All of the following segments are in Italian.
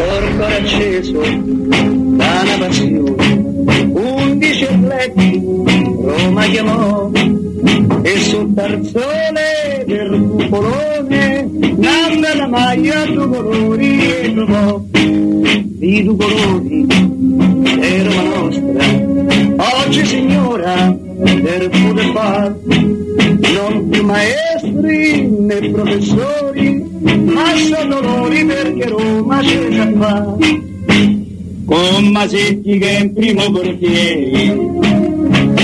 corpo acceso da una passione. Undici atleti Roma chiamò e sul tarzone del cupolone nanda la maglia due colori e trovò i due colori è Roma nostra oggi signora per poter far non più maestri né professori ma sono loro perché Roma c'è già fa con Masetti che è in primo portiere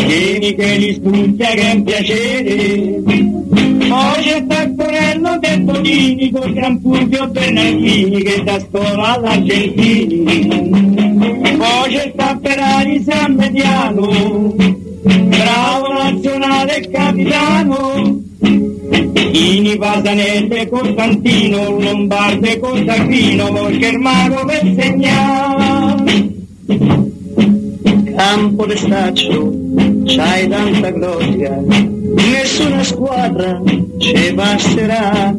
Vieni che li studia che è un piacere. Poi c'è Taccorello De Bonini con Gran Fulvio Bernardini che da scuola all'Argentini. Poi c'è Tapperari San Mediano bravo nazionale capitano Ini Vasanelle Costantino Tacchino Volchermano per segnare campo di staccio c'hai tanta gloria nessuna squadra ci basterà.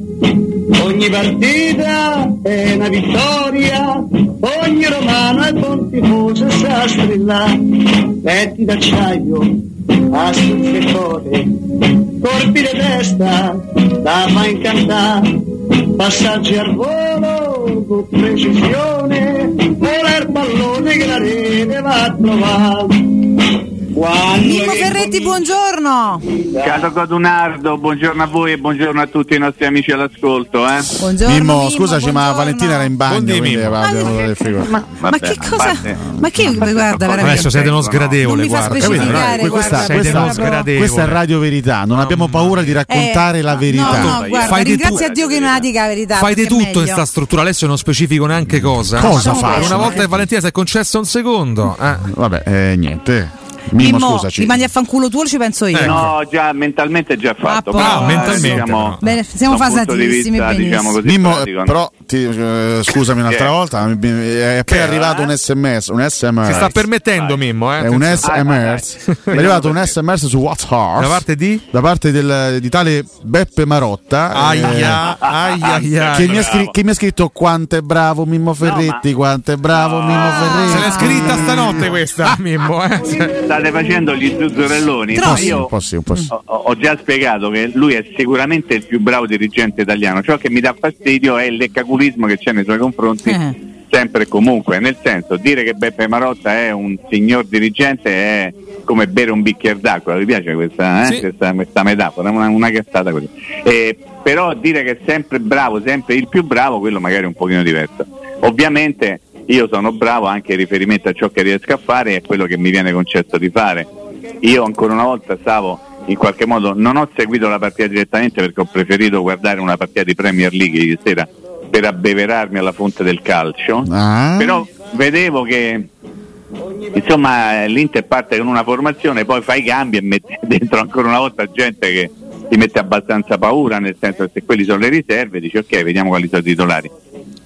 Ogni partita è una vittoria ogni romano è buon tifoso sa strillare. Petti d'acciaio astuzze e cuore colpi di testa da fa incantare passaggi al volo con precisione vola il pallone che la rete va a trovare Mimmo Ferretti, buongiorno. Caro Codunardo, buongiorno a voi e buongiorno a tutti i nostri amici all'ascolto. Eh? Buongiorno. Mimmo, Mimmo, scusaci, ma buongiorno. Valentina era in bagno. Frigo. Ma, ma Vabbè, che cosa? parte- Ma che guarda veramente? Adesso siete uno Non sgradevole, mi fa guarda. Guarda, questa, questa- sgradevole. questa è Radio Verità, non abbiamo paura di raccontare Eh, la verità. No, no, guarda, Fai tu- a Dio che non la dica la verità. Fai di tutto in sta struttura, adesso non specifico neanche cosa. Cosa Per faccio? Una volta che Valentina si è concesso un secondo. eh. Vabbè, eh, niente. Mimmo, Mimmo, scusaci. rimani a fanculo tuo, ci penso io. Ecco. No, già mentalmente è già fatto. Ah, eh, mentalmente, diciamo, però. Bene, siamo fasatissimi, vista, diciamo così, Mimmo, pratico, no? però ti- eh, scusami un'altra Che? volta, mi- mi- è appena arrivato un sms, un SMS. Si sta permettendo, Mimmo. Eh? È un. SMS. È arrivato un SMS su WhatsApp Da parte di? da parte del- di tale Beppe Marotta. eh, Aia, aia, aia. che mi, ha scri- che mi ha scritto quanto è bravo Mimmo Ferretti, quanto è bravo Mimmo Ferretti. Se l'è scritta stanotte questa, Mimmo. Eh? State facendo gli zuzzurelloni. Troppo. io Un po' sì, un po' sì. ho, ho già spiegato che lui è sicuramente il più bravo dirigente italiano. Ciò che mi dà fastidio è il leccaculismo che c'è nei suoi confronti. Eh. Sempre e comunque, nel senso, dire che Beppe Marotta è un signor dirigente è come bere un bicchiere d'acqua, vi piace questa, eh? Sì. questa, questa metafora? Una, una cazzata così. Eh, però dire che è sempre bravo, sempre il più bravo, quello magari è un pochino diverso. Ovviamente io sono bravo anche in riferimento a ciò che riesco a fare e a quello che mi viene concesso di fare. Io ancora una volta stavo in qualche modo, non ho seguito la partita direttamente perché ho preferito guardare una partita di Premier League ieri sera per abbeverarmi alla fonte del calcio, Ah. però vedevo che insomma l'Inter parte con una formazione, poi fa i cambi e mette dentro ancora una volta gente che ti mette abbastanza paura, nel senso che se quelli sono le riserve dici ok vediamo quali sono i titolari.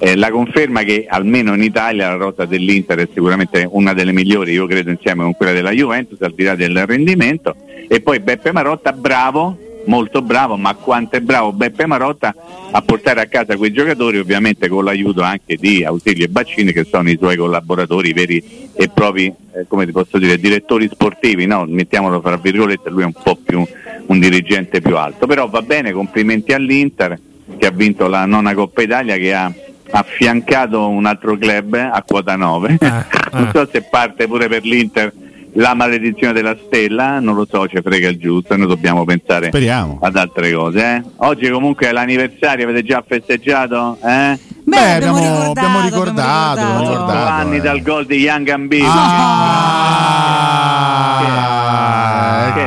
Eh, la conferma che almeno in Italia la rosa dell'Inter è sicuramente una delle migliori, io credo insieme con quella della Juventus, al di là del rendimento, e poi Beppe Marotta bravo, molto bravo, ma quanto è bravo Beppe Marotta a portare a casa quei giocatori, ovviamente con l'aiuto anche di Ausilio e Baccini che sono i suoi collaboratori, veri e propri, eh, come ti posso dire, direttori sportivi, no? mettiamolo fra virgolette, lui è un po' più un dirigente più alto, però va bene, complimenti all'Inter che ha vinto la nona Coppa Italia che ha affiancato un altro club a quota 9 non so se parte pure per l'Inter la maledizione della stella non lo so, ci frega il giusto noi dobbiamo pensare Speriamo. ad altre cose eh? oggi comunque è l'anniversario avete già festeggiato? Eh? Beh, Beh, abbiamo, abbiamo- ricordato, abbiamo ricordato, abbiamo ricordato. ricordato. Otto anni eh. dal gol di Young Gambino Ah, è?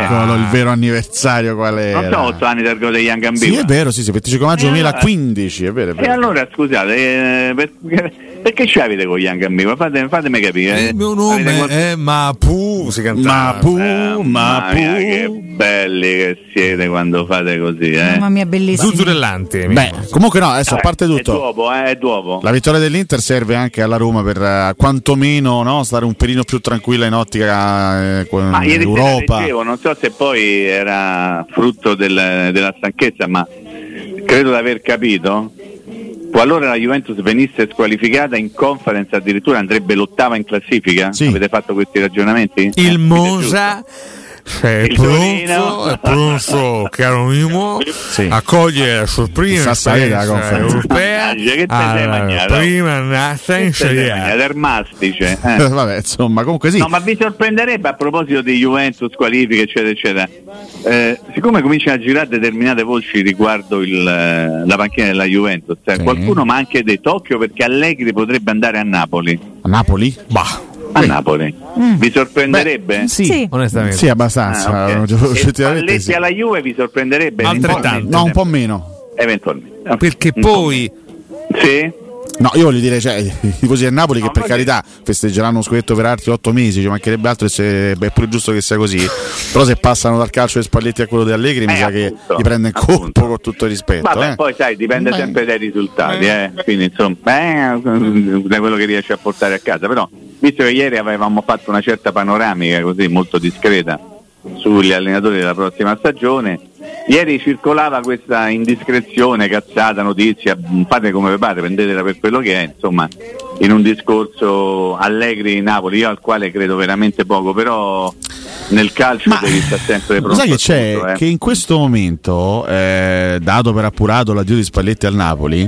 Eccolo il vero anniversario qual è? non so 8 anni dal gol Young Gambino Sì, è vero, sì, sì, 25 maggio Eh, allora- 2015, è vero, è E vero. allora scusate, eh, per- perché ci avete con Young Gambino? Fate, fatemi capire. eh. Il mio nome qual- è Mapu. Si cantava. Ma pu, Eh, ma mamma mia, che belli che siete quando fate così, eh. Mamma mia, bellissimo. Zuzzurellanti. Beh, comunque no, adesso a parte È tutto. dopo, eh, è dopo. La vittoria dell'Inter serve anche alla Roma per eh, quantomeno no, stare un pelino più tranquilla in ottica eh, con Ma ieri Europa. leggevo, non so se poi era frutto del- della stanchezza, ma credo di aver capito qualora la Juventus venisse squalificata in conference addirittura andrebbe l'ottava in classifica? Sì. Avete fatto questi ragionamenti? Eh, Il mi Monza è Il pronto, è pronto, caro Mimo, Sì. a cogliere la sua prima Sa salire la esperienza conferenza. europea Ah, che te sei alla prima annata in Serie A. Del mastice. eh. Eh, Vabbè, insomma, comunque sì. No, ma vi sorprenderebbe a proposito di Juventus, qualifiche, eccetera, eccetera. Eh, siccome cominciano a girare determinate voci riguardo il, eh, la panchina della Juventus, eh, Sì. qualcuno ma anche dei Tokyo perché Allegri potrebbe andare a Napoli. A Napoli? Bah, A Napoli. Vi sorprenderebbe? Beh, sì. Sì. onestamente. Sì, abbastanza. Ah, ok. Cioè, sì. alla Juve vi sorprenderebbe? Altrettanto. No, un po' meno. Eventualmente. Perché Un poi po'. Sì? No, io voglio dire, cioè, i tifosi del Napoli che No, per ma carità festeggeranno uno scudetto per altri otto mesi, ci mancherebbe altro e se, beh, è pure giusto che sia così. Però se passano dal calcio di Spalletti a quello di Allegri, mi Eh, sa che appunto, li prende in colpo con tutto il rispetto. Vabbè, eh. poi sai, dipende Beh. sempre dai risultati, eh. quindi insomma, eh, da quello che riesce a portare a casa. Però, visto che ieri avevamo fatto una certa panoramica così molto discreta sugli allenatori della prossima stagione, ieri circolava questa indiscrezione, cazzata, notizia, fate come pare, prendetela per quello che è, insomma, in un discorso Allegri-Napoli, io al quale credo veramente poco, però nel calcio Ma- devi stare sempre pronto. sai che a c'è? tutto, eh. Che in questo momento, eh, dato per appurato l'addio di Spalletti al Napoli,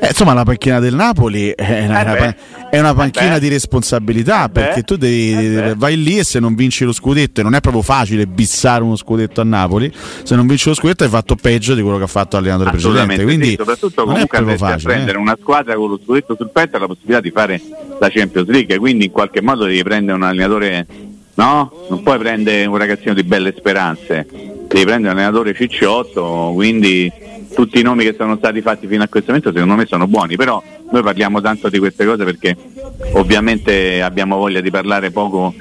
eh, insomma la panchina del Napoli è una, Eh una è una panchina beh. di responsabilità Eh perché tu devi, Eh vai lì e se non vinci lo scudetto, e non è proprio facile bissare uno scudetto a Napoli, se non vinci lo scudetto hai fatto peggio di quello che ha fatto l'allenatore precedente. Quindi sì, soprattutto comunque andresti a facile. prendere eh. una squadra con lo scudetto sul petto e la possibilità di fare la Champions League, quindi in qualche modo devi prendere un allenatore, no? Non puoi prendere un ragazzino di belle speranze, devi prendere un allenatore cicciotto, quindi tutti i nomi che sono stati fatti fino a questo momento secondo me sono buoni, però noi parliamo tanto di queste cose perché ovviamente abbiamo voglia di parlare poco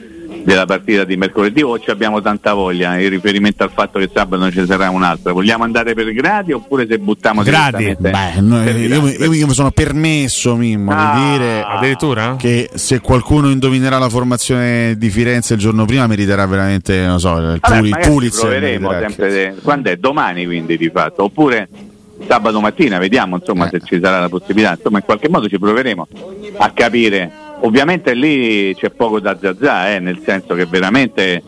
della partita di mercoledì o ci abbiamo tanta voglia in riferimento al fatto che sabato non ci sarà un'altra. Vogliamo andare per gradi oppure se buttiamo Gradi? Beh, no, io, io- io mi sono permesso, Mimmo, Ah. di dire addirittura? che se qualcuno indovinerà la formazione di Firenze il giorno prima meriterà veramente, non so, il, Vabbè, Puli- Pulitzer. proveremo sempre che- de- quando è domani quindi di fatto oppure sabato mattina vediamo insomma Eh. se ci sarà la possibilità insomma in qualche modo ci proveremo a capire ovviamente lì c'è poco da zazà eh, nel senso che veramente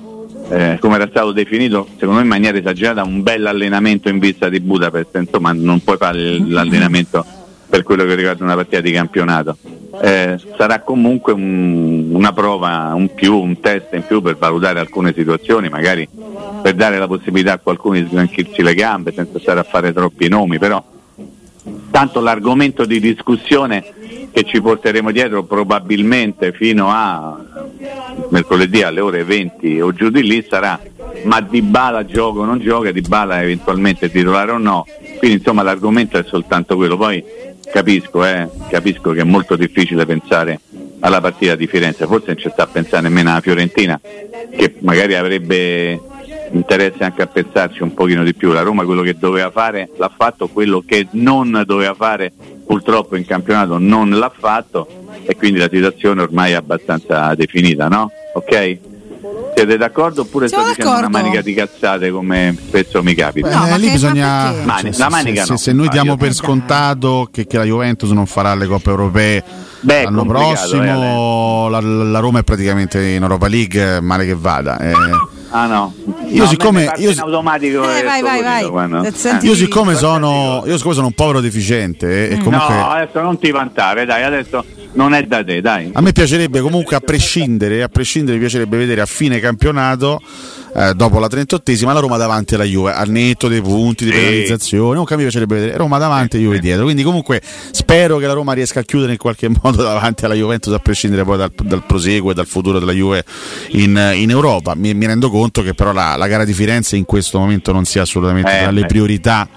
eh, come era stato definito secondo me in maniera esagerata un bel allenamento in vista di Budapest. Insomma non puoi fare l'allenamento per quello che riguarda una partita di campionato. Eh, sarà comunque un- una prova un più, un test in più per valutare alcune situazioni, magari per dare la possibilità a qualcuno di sgranchirsi le gambe senza stare a fare troppi nomi, però tanto l'argomento di discussione che ci porteremo dietro probabilmente fino a mercoledì alle ore 20 o giù di lì sarà ma Di Bala gioca o non gioca, Di Bala eventualmente titolare o no, quindi insomma l'argomento è soltanto quello, poi capisco, eh, capisco che è molto difficile pensare alla partita di Firenze, forse non ci sta a pensare nemmeno alla Fiorentina che magari avrebbe interesse anche a pensarci un pochino di più. La Roma quello che doveva fare l'ha fatto, quello che non doveva fare purtroppo in campionato non l'ha fatto e quindi la situazione ormai è abbastanza definita, no? Ok? Siete d'accordo oppure Siamo sto dicendo una d'accordo. manica di cazzate come spesso mi capita? No, Eh, ma lì bisogna. ma? Mani- se- la manica se, no. se noi diamo per Eh, scontato che, che la Juventus non farà le coppe europee Beh, l'anno complicato, prossimo, la, la Roma è praticamente in Europa League, male che vada. eh. Ah no. Io No, siccome- io in automatico Eh, vai, vai, vai. guarda. Eh, Io siccome, sono, io siccome sono un povero deficiente eh, e comunque No, adesso non ti vantare, dai, adesso non è da te, dai. a me piacerebbe comunque a prescindere, a prescindere mi piacerebbe vedere a fine campionato eh, dopo la 38esima la Roma davanti alla Juve, al netto dei punti di penalizzazione, a me piacerebbe vedere Roma davanti e Juve dietro, quindi comunque spero che la Roma riesca a chiudere in qualche modo davanti alla Juventus a prescindere poi dal, dal proseguo e dal futuro della Juve in, in Europa. Mi, mi rendo conto che però la, la gara di Firenze in questo momento non sia assolutamente Eh, tra le beh. priorità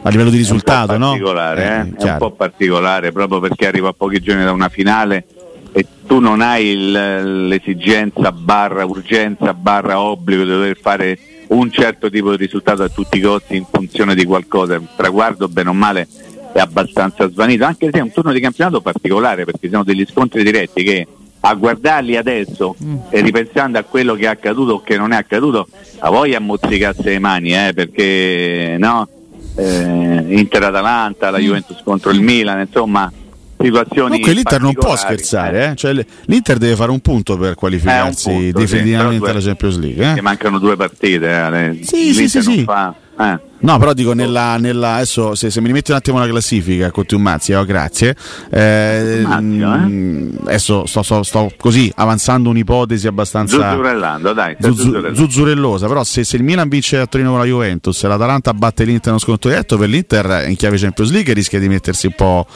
a livello di risultato, è un po' no? particolare, eh, è un po' particolare proprio perché arriva a pochi giorni da una finale e tu non hai il- l'esigenza barra urgenza barra obbligo di dover fare un certo tipo di risultato a tutti i costi in funzione di qualcosa, il traguardo bene o male è abbastanza svanito, anche se è un turno di campionato particolare perché sono degli scontri diretti che a guardarli adesso e ripensando a quello che è accaduto o che non è accaduto, a voglia a mozzicarsi le mani, eh, perché no? eh, Inter-Atalanta, la Juventus contro il Milan, insomma situazioni Comunque l'Inter non può scherzare, eh? Ccè, l- l'Inter deve fare un punto per qualificarsi Eh, un punto, definitivamente sì, alla Champions League. Che Eh? mancano due partite. eh, Sì, sì, sì, sì. fa- eh. No, però dico nella, nella adesso se, se mi rimetti un attimo la classifica con Mazzi, oh, grazie. Eh, Mazzio, eh? mm, Adesso sto, sto- sto così avanzando un'ipotesi abbastanza Zuzzurellando, dai, zuzzu- zuzzurellosa. Però se, se il Milan vince a Torino con la Juventus e l'Atalanta batte l'Inter nello sconto diretto, per l'Inter in chiave Champions League rischia di mettersi un po',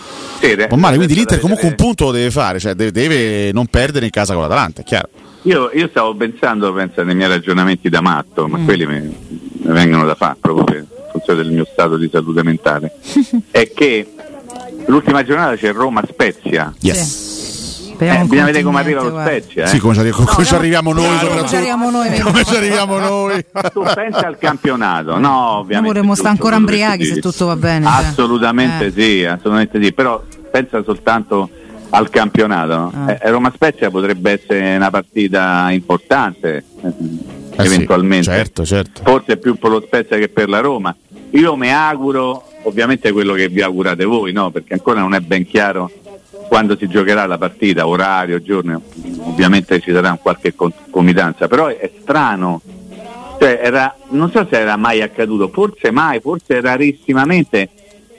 Sì, un po' male. Quindi adesso l'Inter comunque un vedere. punto lo deve fare, cioè deve, deve non perdere in casa con l'Atalanta, è chiaro. Io, io stavo pensando, pensa nei miei ragionamenti da matto, Mm. ma quelli mi, mi vengono da fare proprio per funzione del mio stato di salute mentale, è che l'ultima giornata c'è Roma-Spezia. Yes. Eh, bisogna vedere come arriva lo. Spezia. eh. Sì, come ci, arri- come ci no, arriviamo noi, no, soprattutto. come ci arriviamo noi, Come ci arriviamo noi. tu pensi al campionato, no, ovviamente. vorremmo stare ancora ambriachi se tutto va bene. cioè. Assolutamente Eh. sì, assolutamente sì, però pensa soltanto al campionato. Ah. Eh, Roma Spezia potrebbe essere una partita importante, eh, Eh sì, eventualmente. certo, certo. Forse più per lo Spezia che per la Roma. Io mi auguro, ovviamente quello che vi augurate voi, no? perché ancora non è ben chiaro quando si giocherà la partita, orario, giorno, ovviamente ci sarà qualche comitanza, però è strano, cioè, era, non so se era mai accaduto, forse mai, forse rarissimamente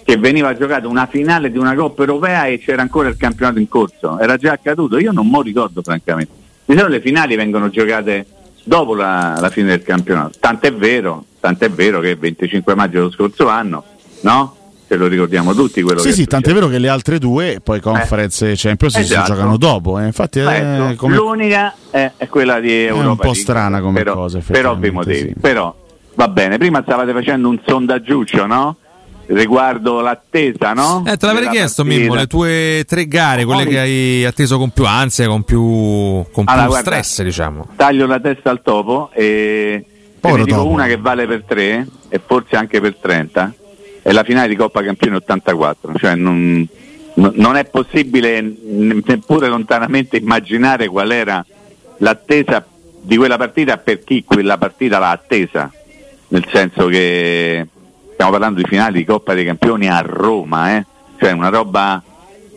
che veniva giocata una finale di una Coppa Europea e c'era ancora il campionato in corso, era già accaduto, io non me lo ricordo francamente, di solito le finali vengono giocate dopo la, la fine del campionato, tant'è vero, tant'è vero che il 25 maggio dello scorso anno, no? Se lo ricordiamo tutti quello Sì, che sì, è tant'è vero che le altre due, poi Conference e Champions, si Esatto. giocano dopo. eh. Infatti, è Ecco, come... L'unica è, è quella di Europa. un po' League, strana come però, cosa, Per ovvi motivi. sì. Però va bene, prima stavate facendo un sondaggiuccio, no? Riguardo l'attesa, no? Eh, te l'avrei chiesto, partita. Mimmo, le tue tre gare, quelle Oh, che hai atteso con più ansia, con più, con più Allora, guarda, stress, diciamo. Taglio la testa al topo e Povero ne dico topo. una che vale per 3 e forse anche per 30. È la finale di Coppa Campioni 84. Cioè non, no- non è possibile ne- neppure lontanamente immaginare qual era l'attesa di quella partita per chi quella partita l'ha attesa. Nel senso che stiamo parlando di finali di Coppa dei Campioni a Roma, eh? cioè una roba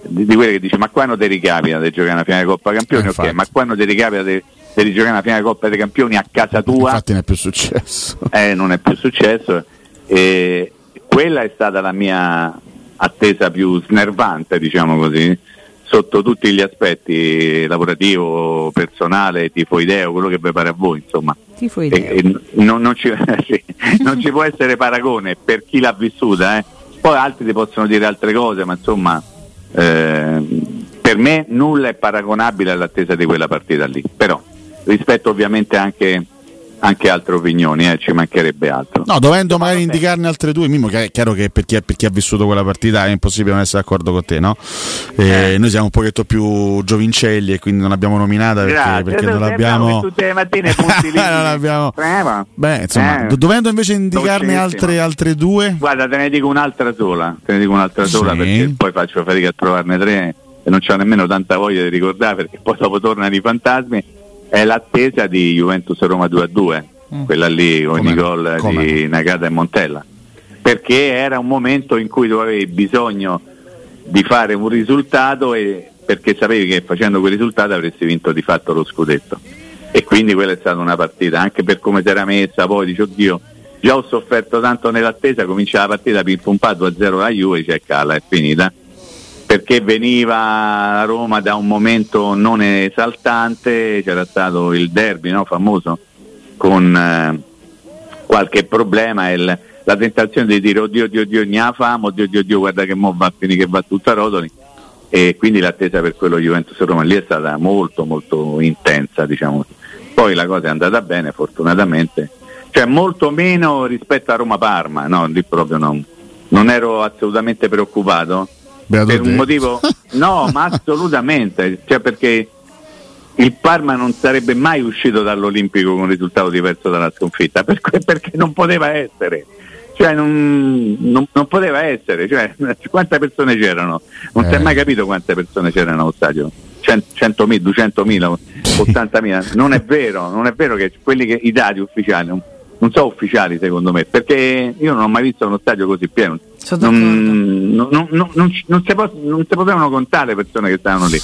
di, di quelle che dice ma quando ti ricapita di giocare una finale di Coppa Campioni, Eh, ok, infatti. ma quando ti ricapita di, di giocare una finale di Coppa dei Campioni a casa tua, Infatti non è più successo. eh, non è più successo. E quella è stata la mia attesa più snervante, diciamo così, sotto tutti gli aspetti lavorativo, personale, tifoideo, quello che vi pare a voi, insomma. Tifo E- e non, non ci, non ci può essere paragone per chi l'ha vissuta, eh. poi altri ti possono dire altre cose, ma insomma ehm, per me nulla è paragonabile all'attesa di quella partita lì, però rispetto ovviamente anche, anche altre opinioni, eh, ci mancherebbe altro. No, dovendo magari indicarne altre due, Mimmo, che è chiaro che per chi, per chi ha vissuto quella partita è impossibile non essere d'accordo con te, no? Eh, Noi siamo un pochetto più giovincelli e quindi non l'abbiamo nominata perché, Grazie, perché non l'abbiamo. tutte le mattine punti lì. non l'abbiamo. Brava. Beh, insomma, Eh. do- dovendo invece indicarne altre, altre due, Guarda, te ne dico un'altra sola, te ne dico un'altra sola Sì. perché poi faccio fatica a trovarne tre e non c'ho nemmeno tanta voglia di ricordare perché poi dopo tornano i fantasmi. È l'attesa di Juventus Roma 2 a 2, quella lì con Come i no? gol di Nagata e Montella. Perché era un momento in cui tu avevi bisogno di fare un risultato e perché sapevi che facendo quel risultato avresti vinto di fatto lo scudetto. E quindi quella è stata una partita, anche per come si era messa, poi dice oddio, già ho sofferto tanto nell'attesa, comincia la partita pim pum pa 2-0 la Juve, c'è cala, è finita. Perché veniva la Roma da un momento non esaltante, c'era stato il derby no, famoso con eh, qualche problema e la tentazione di dire oddio oddio oddio ne ha fame, oddio oddio oddio guarda che mo va a finire che va tutta a rotoli e quindi l'attesa per quello Juventus Roma lì è stata molto molto intensa diciamo. Poi la cosa è andata bene fortunatamente. Cioè molto meno rispetto a Roma Parma no lì proprio non, non ero assolutamente preoccupato Beato per te. un motivo? No ma assolutamente. Cioè perché il Parma non sarebbe mai uscito dall'Olimpico con un risultato diverso dalla sconfitta. Perché, perché non poteva essere. Cioè non, non- non poteva essere. Cioè, quante persone c'erano? Non si è Eh. mai capito quante persone c'erano allo stadio. 100.000, 200.000, 80.000 non è vero non è vero che quelli che i dati ufficiali non, so ufficiali secondo me, perché io non ho mai visto uno stadio così pieno. Non, non, non, non, si po- non si potevano contare le persone che stavano lì.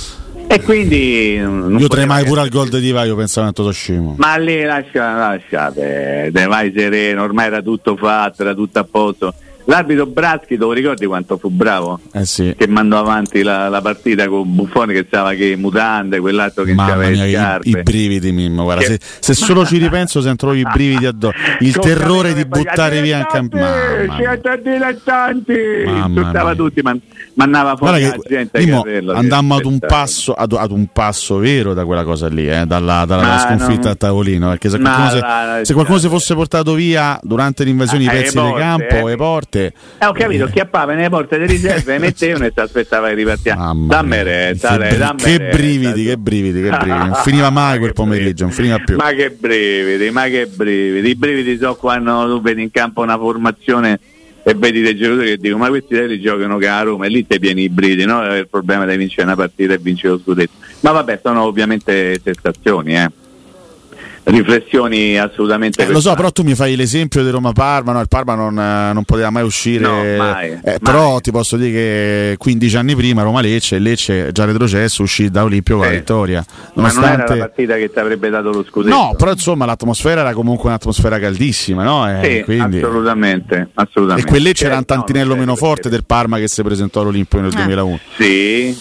E quindi non Io tremai pure al gol di Divaio pensavo a Toto Scimo. Ma lì lascia, lasciate, te vai sereno, ormai era tutto fatto, era tutto a posto. L'arbitro Braschi, te lo ricordi quanto fu bravo? Eh sì. Che mandò avanti la, la partita con Buffone che stava che mutande, quell'altro che Mamma mia, le i, scarpe. i brividi Mimmo, guarda, Che- se, se solo ci ripenso sento i brividi addosso, il Con terrore di che buttare via in campo. "Dilettanti, Mamma mia. Siete dilettanti! Insultava tutti, man- mandava fuori Guarda la che gente. Mimmo, carrello, andammo ad un, passo, ad, ad un passo vero da quella cosa lì, eh, dalla, dalla Ma sconfitta non- a tavolino. Perché se qualcuno, si- la- se qualcuno si fosse portato via durante l'invasione Ah, i eh, pezzi di porte, campo, eh. le porte, Eh, ho capito, chiappava nelle porte delle riserve, mettevano e si aspettava che ripartiamo. Dammi retta, che, dai, bri- brividi, che brividi, che brividi. Non finiva mai quel pomeriggio, non finiva più. Ma che brividi, ma che brividi. I brividi so quando tu vedi in campo una formazione e vedi dei giocatori che dicono ma questi dei giocano che a Roma e lì te pieni i brividi, no? Il problema è vincere una partita e vincere lo scudetto. Ma vabbè, sono ovviamente sensazioni, eh. Riflessioni assolutamente Eh, lo so, però tu mi fai l'esempio di Roma-Parma, no? il Parma non, eh, non poteva mai uscire, No, mai, Eh, mai. però ti posso dire che 15 anni prima Roma-Lecce, il Lecce già retrocesso, uscì da Olimpio con la Sì. vittoria. Ma non era la Nonostante... partita che ti avrebbe dato lo scudetto. No, però insomma l'atmosfera era comunque un'atmosfera caldissima, no? Eh, Sì, quindi- assolutamente, E assolutamente. quel Lecce era Eh, un no, tantinello non meno forte del Parma che si presentò all'Olimpio nel Eh. 2001. Sì,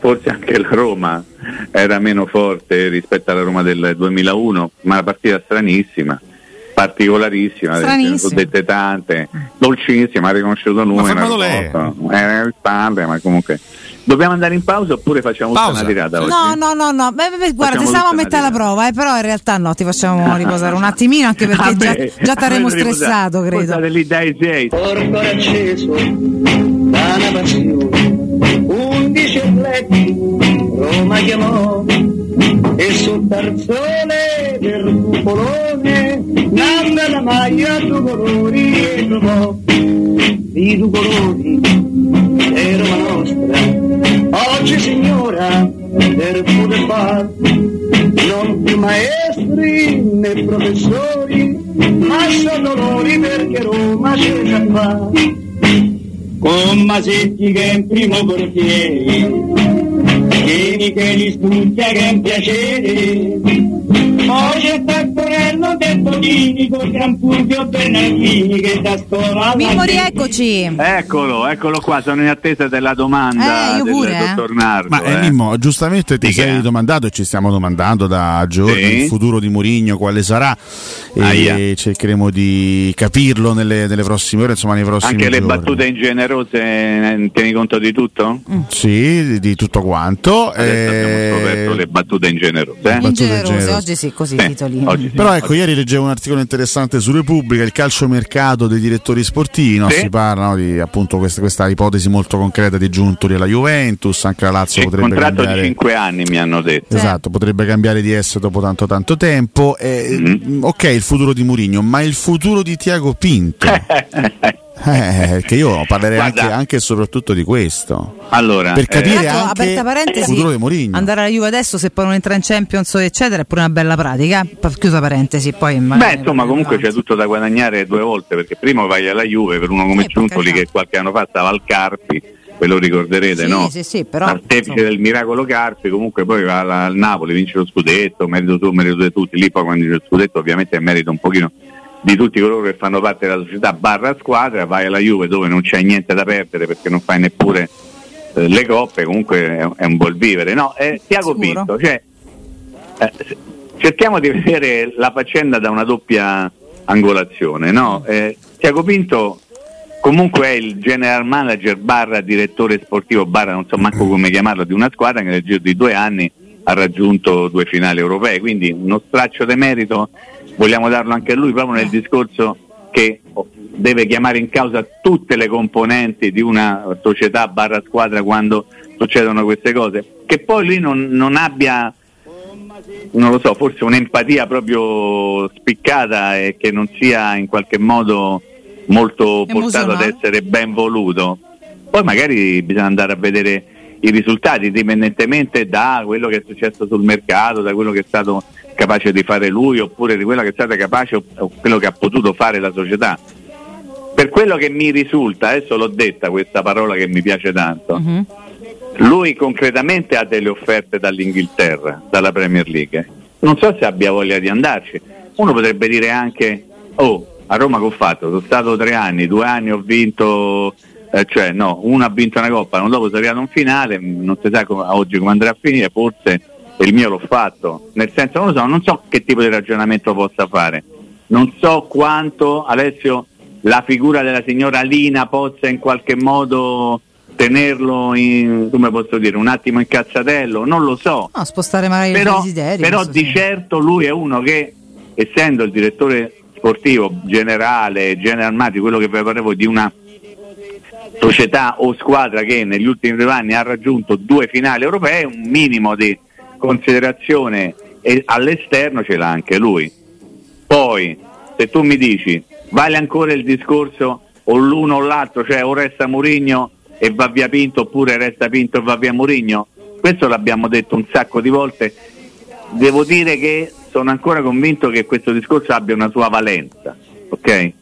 forse anche la Roma era meno forte rispetto alla Roma del 2001, ma una partita stranissima, particolarissima, ne sono dette tante, dolcissima, ha riconosciuto lui. Ma lei. Era distante, ma comunque. Dobbiamo andare in pausa oppure facciamo tutta Pausa. una tirata oggi? No, no, no, no. Beh, beh, guarda, ti stavamo a mettere alla prova, eh, però in realtà no, ti facciamo riposare un attimino anche perché già, Vabbè, già ti avremo avete stressato, credo. State lì dai 6. Porco acceso da una passione, atleti Roma chiamò e sul tarzone del cupolone nanda la maglia due colori e trovò. I due colori è Roma nostra. Oggi signora per poter far non più maestri né professori ma sono dolori perché Roma c'è già fa con Masetti che è in primo portiere Vieni che li studia che è un piacere. Poi c'è Tacquarello del Bonini con Gran Fulvio Bernardini che da scuola Mimmo, rieccoci. Eccolo, eccolo qua, sono in attesa della domanda Eh, io del pure, eh. dottor Nardo. Ma eh, eh. Mimmo, giustamente ti Dica. sei domandato e ci stiamo domandando da giorni Sì. il futuro di Mourinho quale sarà e Aia. cercheremo di capirlo nelle, nelle prossime ore, insomma nei prossimi Anche le giorni. battute ingenerose, eh, tieni conto di tutto? Sì, di, di tutto quanto. Adesso abbiamo eh, scoperto le battute ingenerose. eh? Ingenerose, generose. oggi sì, così Sì, titoli. oggi sì. Però ecco, ieri leggevo un articolo interessante su Repubblica, il calciomercato dei direttori sportivi, no? Sì. si parla no, di appunto questa, questa ipotesi molto concreta di Giuntoli alla Juventus, anche la Lazio Il potrebbe contratto cambiare. di 5 anni mi hanno detto. Esatto, potrebbe cambiare di esso dopo tanto tanto tempo. Eh, Mhm. Ok, il futuro di Mourinho, ma il futuro di Tiago Pinto? Eh, che io parlerei anche, anche e soprattutto di questo. allora, Per eh, capire l'altro, anche aperta il parentesi, futuro di Mourinho. andare alla Juve adesso se poi non entra in Champions eccetera è pure una bella pratica chiusa parentesi poi Beh, insomma, comunque c'è tutto da guadagnare due volte perché prima vai alla Juve per uno come per Giuntoli che qualche anno fa stava al Carpi, ve lo ricorderete, Sì, no? sì, sì, però, Artefice insomma. del miracolo Carpi, comunque poi va al Napoli, vince lo scudetto, merito tu, merito di tutti, lì poi quando vince lo scudetto ovviamente è merito un pochino di tutti coloro che fanno parte della società barra squadra, vai alla Juve dove non c'è niente da perdere perché non fai neppure eh, le coppe, comunque è, è un buon vivere. No, eh, Tiago? Pinto, cioè, eh, cerchiamo di vedere la faccenda da una doppia angolazione. No? Eh, Tiago Pinto comunque è il general manager barra direttore sportivo barra non so manco come chiamarlo di una squadra che nel giro di due anni ha raggiunto due finali europee quindi uno straccio di merito vogliamo darlo anche a lui proprio nel discorso che deve chiamare in causa tutte le componenti di una società barra squadra quando succedono queste cose che poi lui non, non abbia non lo so, forse un'empatia proprio spiccata e che non sia in qualche modo molto portato ad essere ben voluto. Poi magari bisogna andare a vedere i risultati, indipendentemente da quello che è successo sul mercato, da quello che è stato capace di fare lui, oppure di quello che è stato capace o quello che ha potuto fare la società. Per quello che mi risulta, adesso l'ho detta questa parola che mi piace tanto, Mhm. lui concretamente ha delle offerte dall'Inghilterra, dalla Premier League. Non so se abbia voglia di andarci. Uno potrebbe dire anche, oh, a Roma che ho fatto? Sono stato tre anni, due anni ho vinto, eh, cioè no, uno ha vinto una coppa, l'anno dopo sono arrivato a un finale, non si sa come- oggi come andrà a finire, forse il mio l'ho fatto. Nel senso, non lo so, non so che tipo di ragionamento possa fare. Non so quanto Alessio la figura della signora Lina possa in qualche modo tenerlo in, come posso dire, un attimo in cazzatello, non lo so. No, spostare magari Però, i desideri. però di sì. certo lui è uno che, essendo il direttore sportivo generale, general manager, quello che vi parlevo di una società o squadra che negli ultimi due anni ha raggiunto due finali europee, un minimo di considerazione all'esterno ce l'ha anche lui. Poi, se tu mi dici, vale ancora il discorso o l'uno o l'altro, cioè o resta Murigno e va via Pinto oppure resta Pinto e va via Murigno, questo l'abbiamo detto un sacco di volte. Devo dire che sono ancora convinto che questo discorso abbia una sua valenza, ok?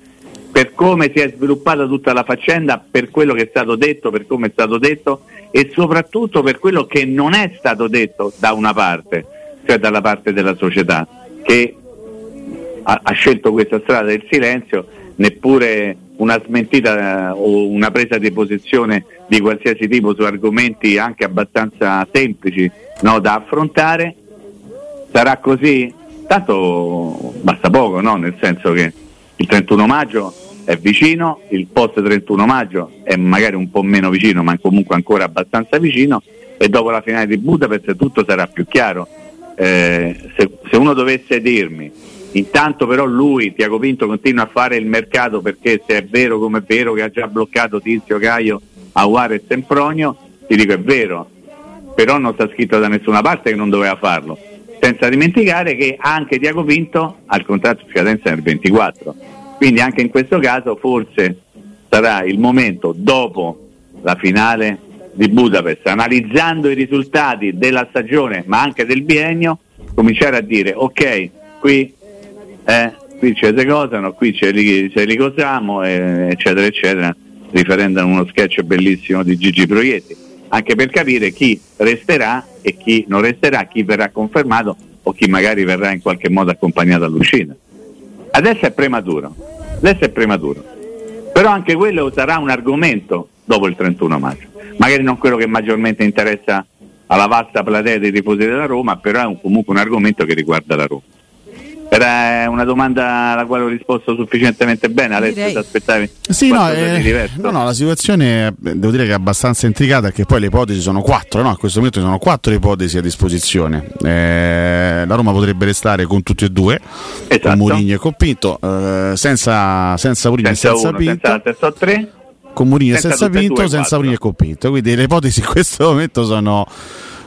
Per come si è sviluppata tutta la faccenda, per quello che è stato detto, per come è stato detto e soprattutto per quello che non è stato detto da una parte, cioè dalla parte della società, che ha, ha scelto questa strada del silenzio, neppure una smentita eh, o una presa di posizione di qualsiasi tipo su argomenti anche abbastanza semplici no, da affrontare. Sarà così? Tanto basta poco, no? nel senso che il 31 maggio è vicino, il post 31 maggio è magari un po' meno vicino, ma comunque ancora abbastanza vicino, e dopo la finale di Budapest tutto sarà più chiaro. Eh, se, se uno dovesse dirmi, intanto però lui, Tiago Pinto, continua a fare il mercato perché se è vero come è vero che ha già bloccato Tizio Caio, Aguare e Sempronio, ti dico è vero, però non sta scritto da nessuna parte che non doveva farlo. Senza dimenticare che anche Tiago Pinto ha il contratto di scadenza nel 24. Quindi anche in questo caso forse sarà il momento dopo la finale di Budapest, analizzando i risultati della stagione ma anche del biennio, cominciare a dire ok, qui, eh, qui c'è le cose, no, qui ce li cosiamo, eh, eccetera, eccetera, riferendo a uno sketch bellissimo di Gigi Proietti, anche per capire chi resterà e chi non resterà, chi verrà confermato o chi magari verrà in qualche modo accompagnato all'uscita. Adesso è prematuro, adesso è prematuro, però anche quello sarà un argomento dopo il 31 maggio, magari non quello che maggiormente interessa alla vasta platea dei tifosi della Roma, però è un- comunque un argomento che riguarda la Roma. Era una domanda alla quale ho risposto sufficientemente bene, Alessio, ti aspettavi Sì, no, eh, no, no, la situazione eh, devo dire che è abbastanza intricata perché poi le ipotesi sono quattro, no? a questo momento ci sono quattro ipotesi a disposizione. Eh, la Roma potrebbe restare con tutti e due, Esatto. con Mourinho e con Pinto, eh, senza, senza Mourinho senza e senza uno, Pinto, senza tre? con Mourinho e senza senza Pinto, senza. Mourinho e con Pinto. Quindi le ipotesi in questo momento sono...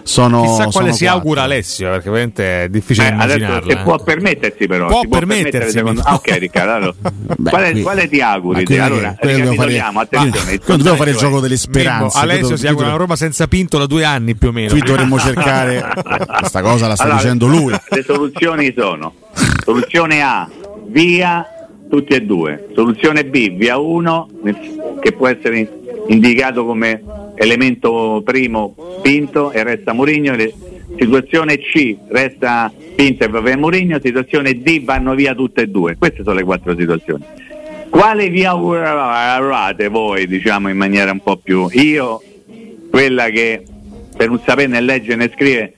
sono Chissà quale sono si quattro. augura Alessio, perché veramente è difficile Eh, se eh. può permettersi però Può si permettersi, mi- ah, ok Riccardo allora, Beh, quale, qui- quale ti auguri qui allora dobbiamo fare- attenzione il quello dobbiamo fare il gioco delle Mimmo, speranze. Alessio si augura una Roma senza Pinto da due anni più o meno. Qui dovremmo cercare questa cosa la sta Allora, dicendo lui. Le soluzioni sono soluzione A, via tutti e due, soluzione B, via uno, che può essere in- indicato come elemento primo Pinto e resta Mourinho, situazione C, resta Pinto e va via Mourinho, situazione D, vanno via tutte e due. Queste sono le quattro situazioni. Quale vi augurate voi, diciamo in maniera un po' più... Io, quella che per non sapere né leggere né scrivere,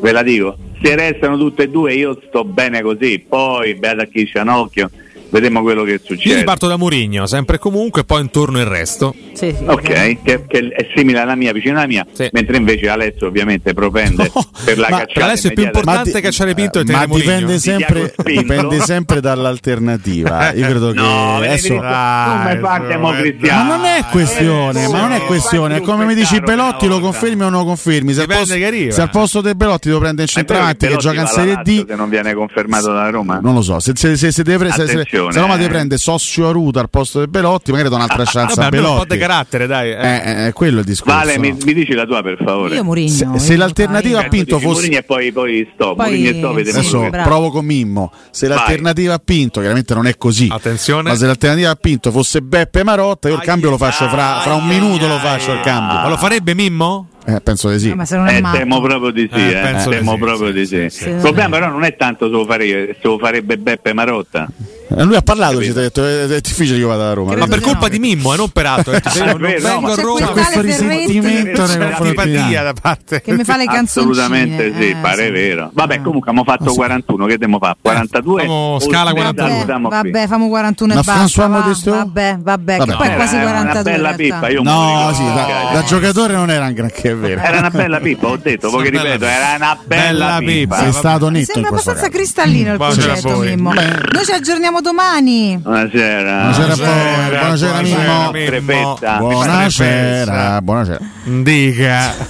ve la dico, se restano tutte e due io sto bene così, poi beata chi c'ha un occhio, vedremo quello che Io succede. riparto da Murigno, sempre e comunque, poi intorno il resto. Sì, sì, Ok, che, che è simile alla mia, vicino alla mia, Sì. mentre invece Alessio ovviamente propende No, per la ma cacciata Alessio è più importante di- cacciare Pinto e eh, tenere ma Mourinho. dipende Di sempre, dipende sempre dall'alternativa. Io credo che No, adesso. come parte mo Cristiano? Ma non è questione, ma non è questione. È come mi dici Belotti, lo confermi o non lo confermi? Se al, Dipende posto, che arriva. se al posto di Belotti lo prende in vero centravanti che gioca in Serie D. se non viene confermato dalla Roma? Non lo so, se, se, se, se deve, se, se- Roma eh. ti prende Sossio Aruto al posto di Belotti, magari do un'altra chance Vabbè, a un po' di carattere, dai. eh. Eh, eh, quello è il discorso. Vale, mi, mi dici la tua per favore. Io Mourinho. Se- io se l'alternativa a Pinto fosse- Mourinho e poi, poi stop. Poi- Mourinho e te Adesso provo con Mimmo. Se Vai. l'alternativa a Pinto, chiaramente non è così. Attenzione. Ma se l'alternativa a Pinto fosse Beppe Marotta, io il cambio lo faccio fra, fra un minuto lo faccio il cambio. Ma lo farebbe Mimmo? Eh, penso di sì. Eh, ma se non è Eh, temo proprio di sì, Eh, eh, temo di sì, proprio sì, di sì. sì, sì. Il problema però non è tanto se lo, fare- se lo farebbe Beppe Marotta. Eh, Lui ha parlato, ci ha detto è, è difficile che io vada a Roma. Ma per colpa no. di Mimmo, e non per altro. Eh, se io non vengo a Roma. questo risentimento Ferretti nei C'è confronti di antipatia Milano. da parte. che mi fa le canzoncine. Assolutamente sì, eh, pare sì. vero. Vabbè, Eh. comunque abbiamo fatto 41, che dobbiamo fare? 42? Famo scala O 41. salutiamo qui. Vabbè, famo 41 Ma e basta. Vabbè, vabbè, che poi è Era quasi una 42 bella in realtà. pippa, io No, sì, da, da giocatore non era un granché è vero. Era una bella pippa, ho detto, poi che Una bella ripeto, era una bella, Bella pippa. Sei stato Mi netto sembra abbastanza cristallino il concetto, voi. Mimmo. Noi ci aggiorniamo domani. Buonasera. Buonasera a voi, buonasera, Mimmo. Trepetta. Buonasera, buonasera. Dica.